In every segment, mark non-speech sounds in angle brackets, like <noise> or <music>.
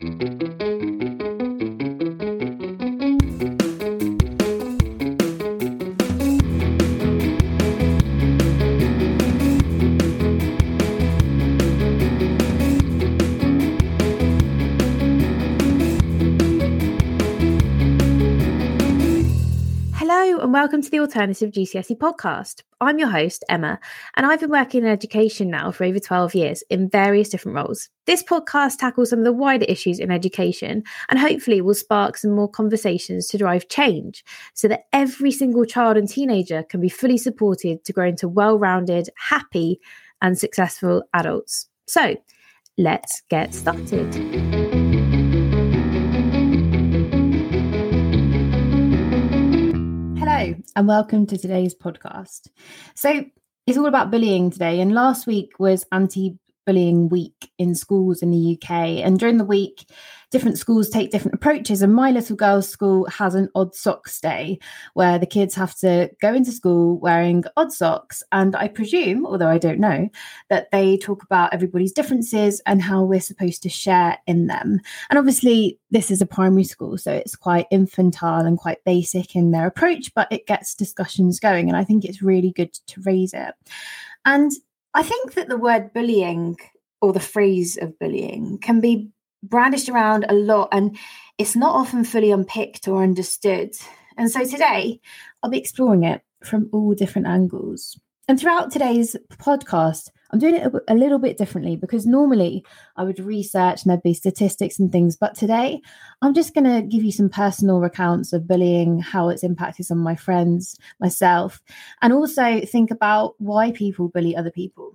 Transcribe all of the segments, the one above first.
and to the Alternative GCSE podcast. I'm your host, Emma, and I've been working in education now for over 12 years in various different roles. This podcast tackles some of the wider issues in education and hopefully will spark some more conversations to drive change so that every single child and teenager can be fully supported to grow into well rounded, happy, and successful adults. So let's get started. And welcome to today's podcast. So, it's all about bullying today. And last week was anti bullying week in schools in the UK. And during the week, different schools take different approaches. And my little girl's school has an odd socks day where the kids have to go into school wearing odd socks. And I presume, although I don't know, that they talk about everybody's differences and how we're supposed to share in them. And obviously, this is a primary school, so it's quite infantile and quite basic in their approach, but it gets discussions going. And I think it's really good to raise it. And I think that the word bullying or the phrase of bullying can be brandished around a lot and it's not often fully unpicked or understood. And so today I'll be exploring it from all different angles. And throughout today's podcast, I'm doing it a, a, little bit differently because normally I would research and there'd be statistics and things. But today I'm just going to give you some personal accounts of bullying, how it's impacted some of my friends, myself, and also think about why people bully other people.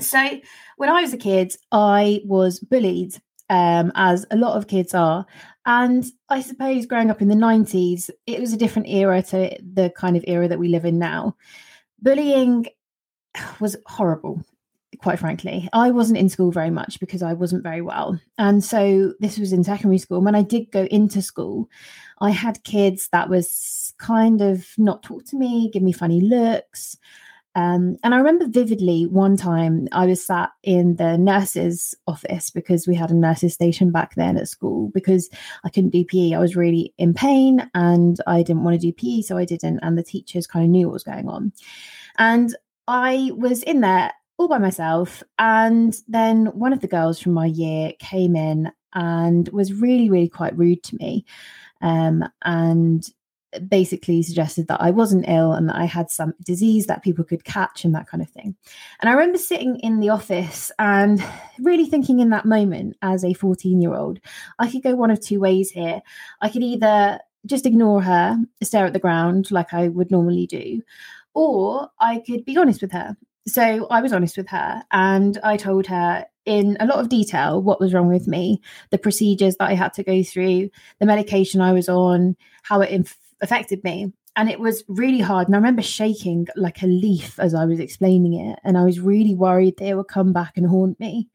So, when I was a kid, I was bullied, um, as a lot of kids are. And I suppose growing up in the 90s, it was a different era to the kind of era that we live in now. Bullying <sighs> was horrible, quite frankly. I wasn't in school very much because I wasn't very well. And so this was in secondary school. When I did go into school, I had kids that was kind of not talk to me, give me funny looks. Um, and I remember vividly one time I was sat in the nurse's office because we had a nurse's station back then at school because I couldn't do PE. I was really in pain and I didn't want to do PE, so I didn't. And the teachers kind of knew what was going on. And I was in there all by myself. And then one of the girls from my year came in and was really, really quite rude to me. Um, and basically suggested that I wasn't ill and that I had some disease that people could catch and that kind of thing. And I remember sitting in the office and <sighs> really thinking in that moment as a 14 year old, I could go one of two ways here. I could either just ignore her, stare at the ground like I would normally do, or I could be honest with her. So I was honest with her and I told her in a lot of detail what was wrong with me, the procedures that I had to go through, the medication I was on, how it inf- affected me. And it was really hard. And I remember shaking like a leaf as I was explaining it. And I was really worried they would come back and haunt me.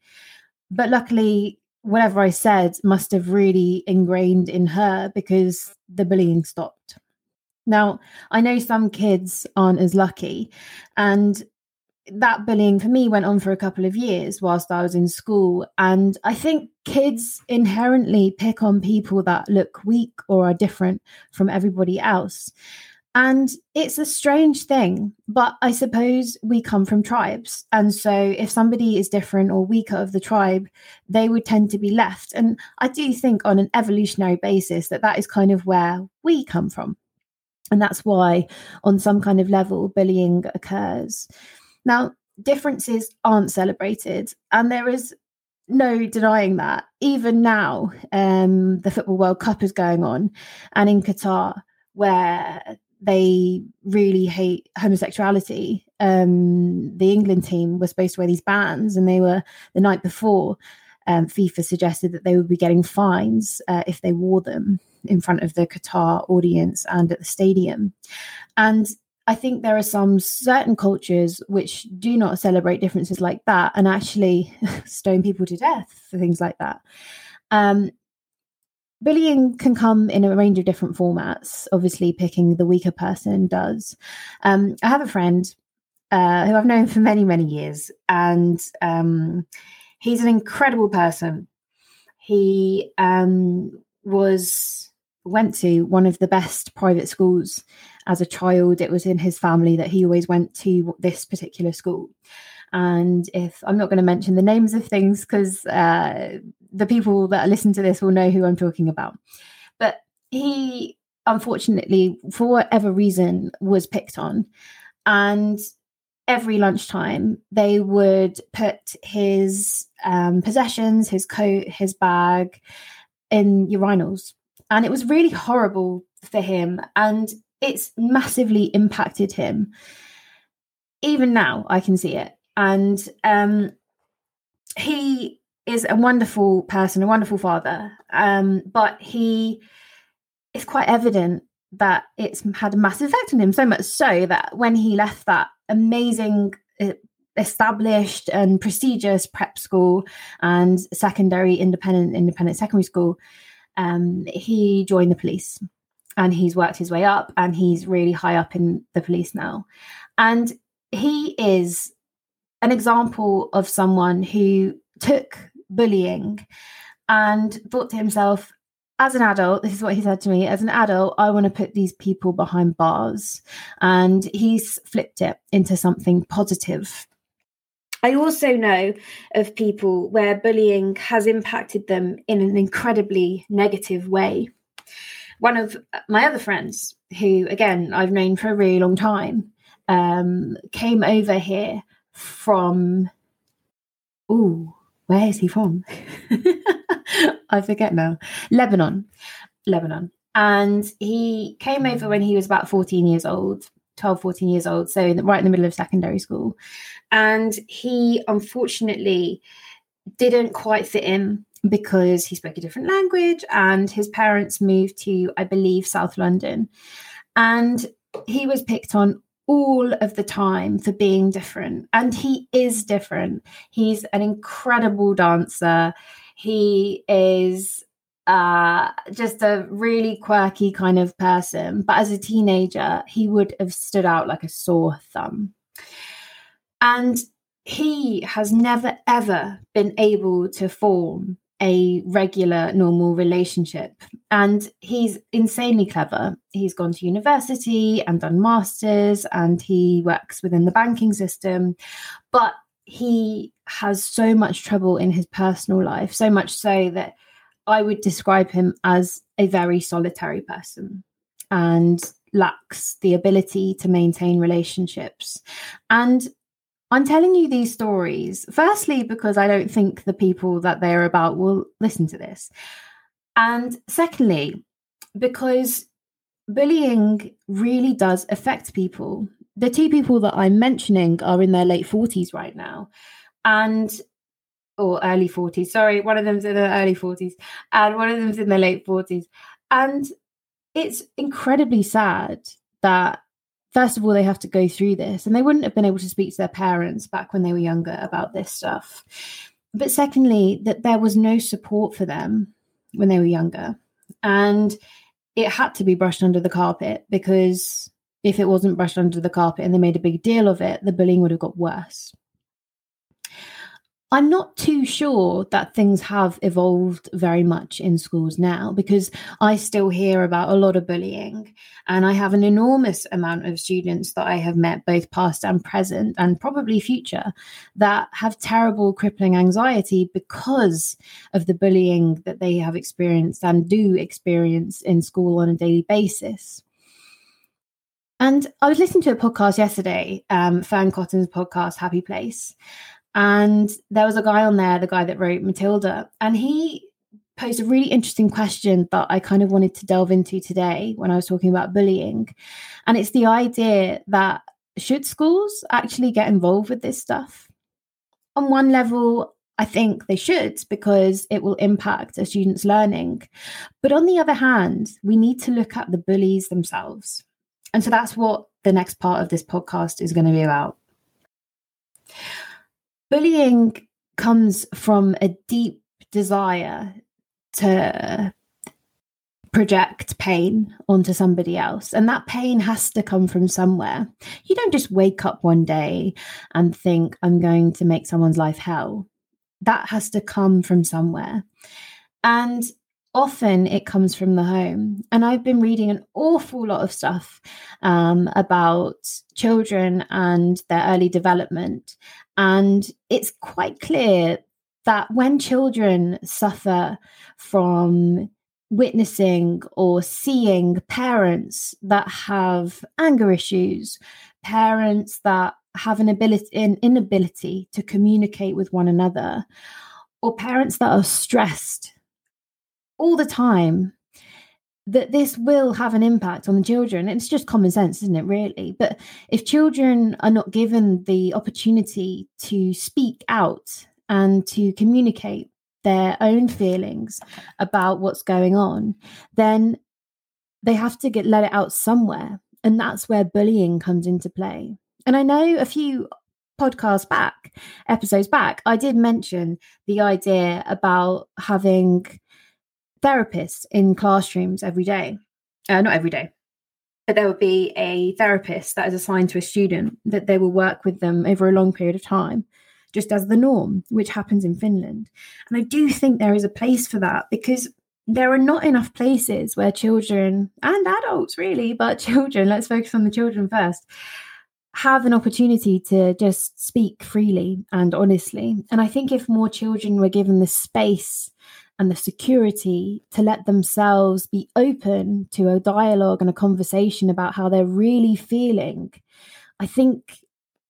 But luckily, whatever I said must have really ingrained in her because the bullying stopped. Now, I know some kids aren't as lucky. And that bullying for me went on for a couple of years whilst I was in school. And I think kids inherently pick on people that look weak or are different from everybody else. And it's a strange thing, but I suppose we come from tribes. And so if somebody is different or weaker of the tribe, they would tend to be left. And I do think on an evolutionary basis that that is kind of where we come from. And that's why, on some kind of level, bullying occurs. Now, differences aren't celebrated, and there is no denying that. Even now, um, the Football World Cup is going on, and in Qatar, where they really hate homosexuality. Um, the England team was supposed to wear these bands, and they were the night before. Um, FIFA suggested that they would be getting fines uh, if they wore them in front of the Qatar audience and at the stadium. And I think there are some certain cultures which do not celebrate differences like that and actually <laughs> stone people to death for things like that. Um, bullying can come in a range of different formats. Obviously, picking the weaker person does. Um, I have a friend uh, who I've known for many, many years, and um, he's an incredible person. he um, was went to one of the best private schools as a child. It was in his family that he always went to this particular school. And if I'm not going to mention the names of things because uh, the people that listen to this will know who I'm talking about. But he, unfortunately, for whatever reason, was picked on. And every lunchtime, they would put his um, possessions, his coat, his bag in urinals. And it was really horrible for him. And it's massively impacted him. Even now, I can see it and um, he is a wonderful person, a wonderful father. Um, but he is quite evident that it's had a massive effect on him. So much so that when he left that amazing, uh, established and prestigious prep school and secondary independent independent secondary school, um, he joined the police. And he's worked his way up, and he's really high up in the police now. And he is an example of someone who took bullying and thought to himself, as an adult, this is what he said to me as an adult, I want to put these people behind bars. And he's flipped it into something positive. I also know of people where bullying has impacted them in an incredibly negative way. One of my other friends, who again I've known for a really long time, um, came over here from oh where is he from? <laughs> I forget now. Lebanon. Lebanon. And he came over when he was about 14 years old 12 14 years old so right in the middle of secondary school and he unfortunately didn't quite fit in because he spoke a different language and his parents moved to i believe south london and he was picked on all of the time for being different. And he is different. He's an incredible dancer. He is uh, just a really quirky kind of person. But as a teenager, he would have stood out like a sore thumb. And he has never, ever been able to form a regular, normal relationship. And he's insanely clever. He's gone to university and done masters, and he works within the banking system. But he has so much trouble in his personal life, so much so that I would describe him as a very solitary person and lacks the ability to maintain relationships. And I'm telling you these stories, firstly, because I don't think the people that they're about will listen to this. And secondly, because bullying really does affect people. The two people that I'm mentioning are in their late 40s right now. And or early 40s. Sorry, one of them's in the early 40s and one of them's in the late 40s. And it's incredibly sad that first of all, they have to go through this, and they wouldn't have been able to speak to their parents back when they were younger about this stuff. But secondly, that there was no support for them when they were younger. And it had to be brushed under the carpet because if it wasn't brushed under the carpet and they made a big deal of it, the bullying would have got worse. I'm not too sure that things have evolved very much in schools now because I still hear about a lot of bullying. And I have an enormous amount of students that I have met, both past and present, and probably future, that have terrible, crippling anxiety because of the bullying that they have experienced and do experience in school on a daily basis. And I was listening to a podcast yesterday, um, Fearne Cotton's podcast, Happy Place. And there was a guy on there, the guy that wrote Matilda, and he posed a really interesting question that I kind of wanted to delve into today when I was talking about bullying. And it's the idea that should schools actually get involved with this stuff? On one level, I think they should because it will impact a student's learning. But on the other hand, we need to look at the bullies themselves. And so that's what the next part of this podcast is going to be about bullying comes from a deep desire to project pain onto somebody else. And that pain has to come from somewhere. You don't just wake up one day and think, I'm going to make someone's life hell. That has to come from somewhere. And often it comes from the home. And I've been reading an awful lot of stuff um, about children and their early development. And it's quite clear that when children suffer from witnessing or seeing parents that have anger issues, parents that have an ability an inability to communicate with one another, or parents that are stressed all the time that this will have an impact on the children. It's just common sense, isn't it, really? But if children are not given the opportunity to speak out and to communicate their own feelings about what's going on, then they have to get let it out somewhere. And that's where bullying comes into play. And I know a few podcasts back, episodes back, I did mention the idea about having therapists in classrooms every day. Uh, not every day, but there would be a therapist that is assigned to a student that they will work with them over a long period of time, just as the norm, which happens in Finland. And I do think there is a place for that because there are not enough places where children and adults, really, but <laughs> children, let's focus on the children first, have an opportunity to just speak freely and honestly. And I think if more children were given the space and the security to let themselves be open to a dialogue and a conversation about how they're really feeling, I think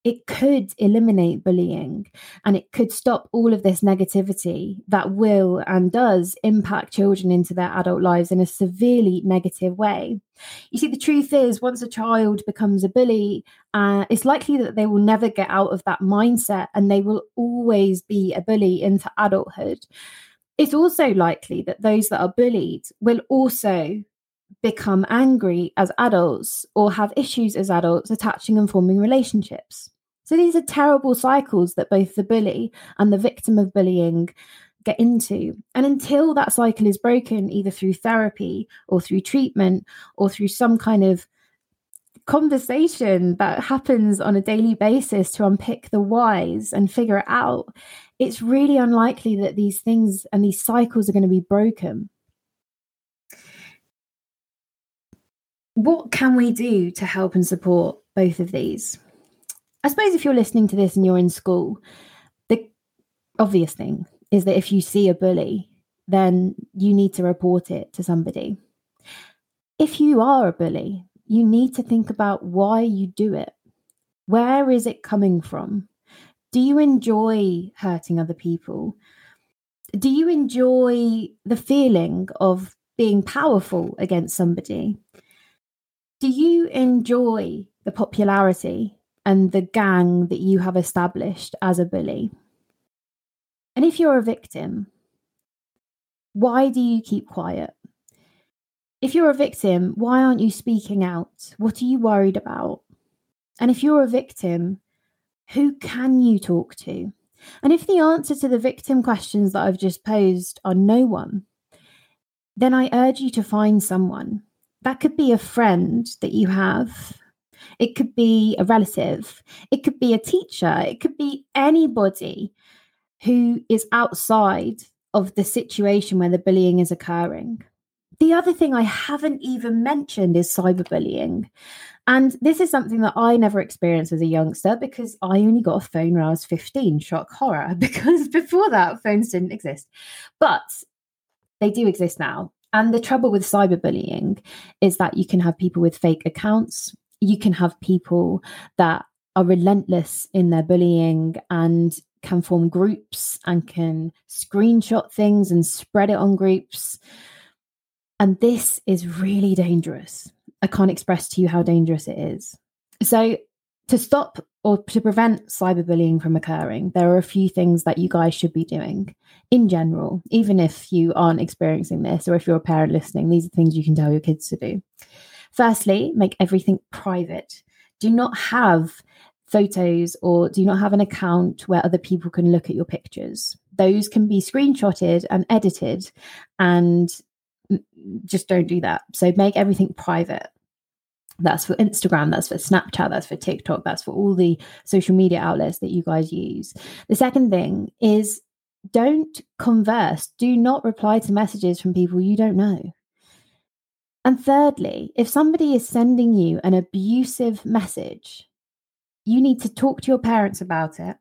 it could eliminate bullying and it could stop all of this negativity that will and does impact children into their adult lives in a severely negative way. You see, the truth is, once a child becomes a bully, uh, it's likely that they will never get out of that mindset and they will always be a bully into adulthood it's also likely that those that are bullied will also become angry as adults or have issues as adults attaching and forming relationships. So these are terrible cycles that both the bully and the victim of bullying get into. And until that cycle is broken, either through therapy or through treatment or through some kind of conversation that happens on a daily basis to unpick the whys and figure it out, it's really unlikely that these things and these cycles are going to be broken. What can we do to help and support both of these? I suppose if you're listening to this and you're in school, the obvious thing is that if you see a bully, then you need to report it to somebody. If you are a bully, you need to think about why you do it. Where is it coming from? Do you enjoy hurting other people? Do you enjoy the feeling of being powerful against somebody? Do you enjoy the popularity and the gang that you have established as a bully? And if you're a victim, why do you keep quiet? If you're a victim, why aren't you speaking out? What are you worried about? And if you're a victim, who can you talk to? And if the answer to the victim questions that I've just posed are no one, then I urge you to find someone. That could be a friend that you have. It could be a relative. It could be a teacher. It could be anybody who is outside of the situation where the bullying is occurring. The other thing I haven't even mentioned is cyberbullying. And this is something that I never experienced as a youngster because I only got a phone when I was 15. Shock horror, <laughs> because before that, phones didn't exist. But they do exist now. And the trouble with cyberbullying is that you can have people with fake accounts, you can have people that are relentless in their bullying and can form groups and can screenshot things and spread it on groups. And this is really dangerous I can't express to you how dangerous it is. So, to stop or to prevent cyberbullying from occurring, there are a few things that you guys should be doing in general, even if you aren't experiencing this or if you're a parent listening. These are things you can tell your kids to do. Firstly, make everything private. Do not have photos or do not have an account where other people can look at your pictures. Those can be screenshotted and edited, and mm, just don't do that. So make everything private. That's for Instagram, that's for Snapchat, that's for TikTok, that's for all the social media outlets that you guys use. The second thing is don't converse, do not reply to messages from people you don't know. And thirdly, if somebody is sending you an abusive message, you need to talk to your parents about it.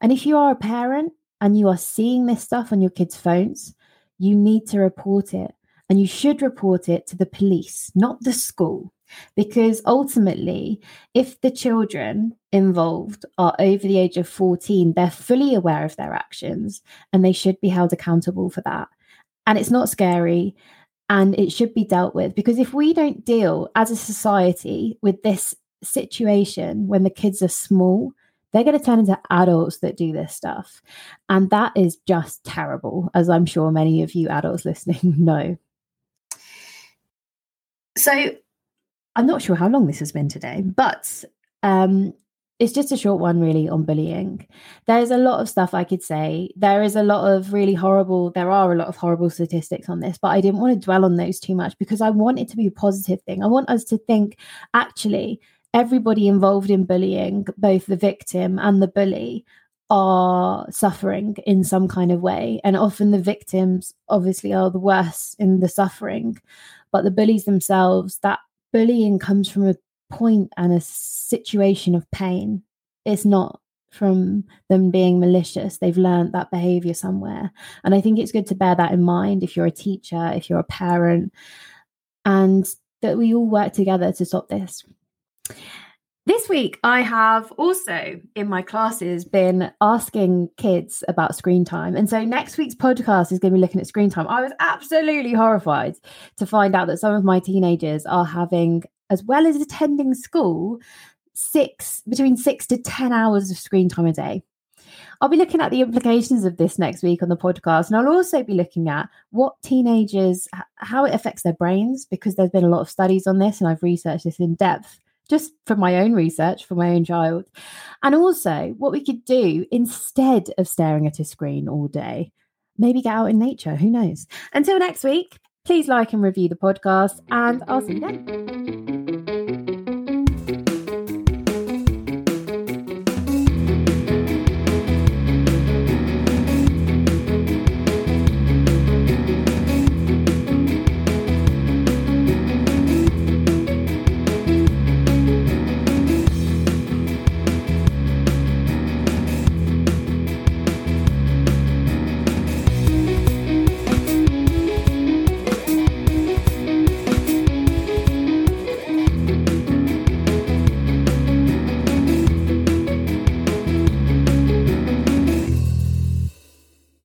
And if you are a parent and you are seeing this stuff on your kids' phones, you need to report it. And you should report it to the police, not the school. Because ultimately, if the children involved are over the age of 14, they're fully aware of their actions and they should be held accountable for that. And it's not scary and it should be dealt with because if we don't deal as a society with this situation when the kids are small, they're going to turn into adults that do this stuff. And that is just terrible, as I'm sure many of you adults <laughs> listening know. So, I'm not sure how long this has been today, but um, it's just a short one, really, on bullying. There's a lot of stuff I could say. There is a lot of really horrible, there are a lot of horrible statistics on this, but I didn't want to dwell on those too much because I want it to be a positive thing. I want us to think actually, everybody involved in bullying, both the victim and the bully, are suffering in some kind of way. And often the victims, obviously, are the worst in the suffering. But the bullies themselves, that bullying comes from a point and a situation of pain. It's not from them being malicious. They've learned that behavior somewhere. And I think it's good to bear that in mind if you're a teacher, if you're a parent, and that we all work together to stop this. This week, I have also in my classes been asking kids about screen time. And so next week's podcast is going to be looking at screen time. I was absolutely horrified to find out that some of my teenagers are having, as well as attending school, six between six to 10 hours of screen time a day. I'll be looking at the implications of this next week on the podcast. And I'll also be looking at what teenagers, how it affects their brains, because there's been a lot of studies on this and I've researched this in depth just for my own research for my own child. And also, what we could do instead of staring at a screen all day, maybe get out in nature. Who knows? Until next week, please like and review the podcast, and I'll see you then.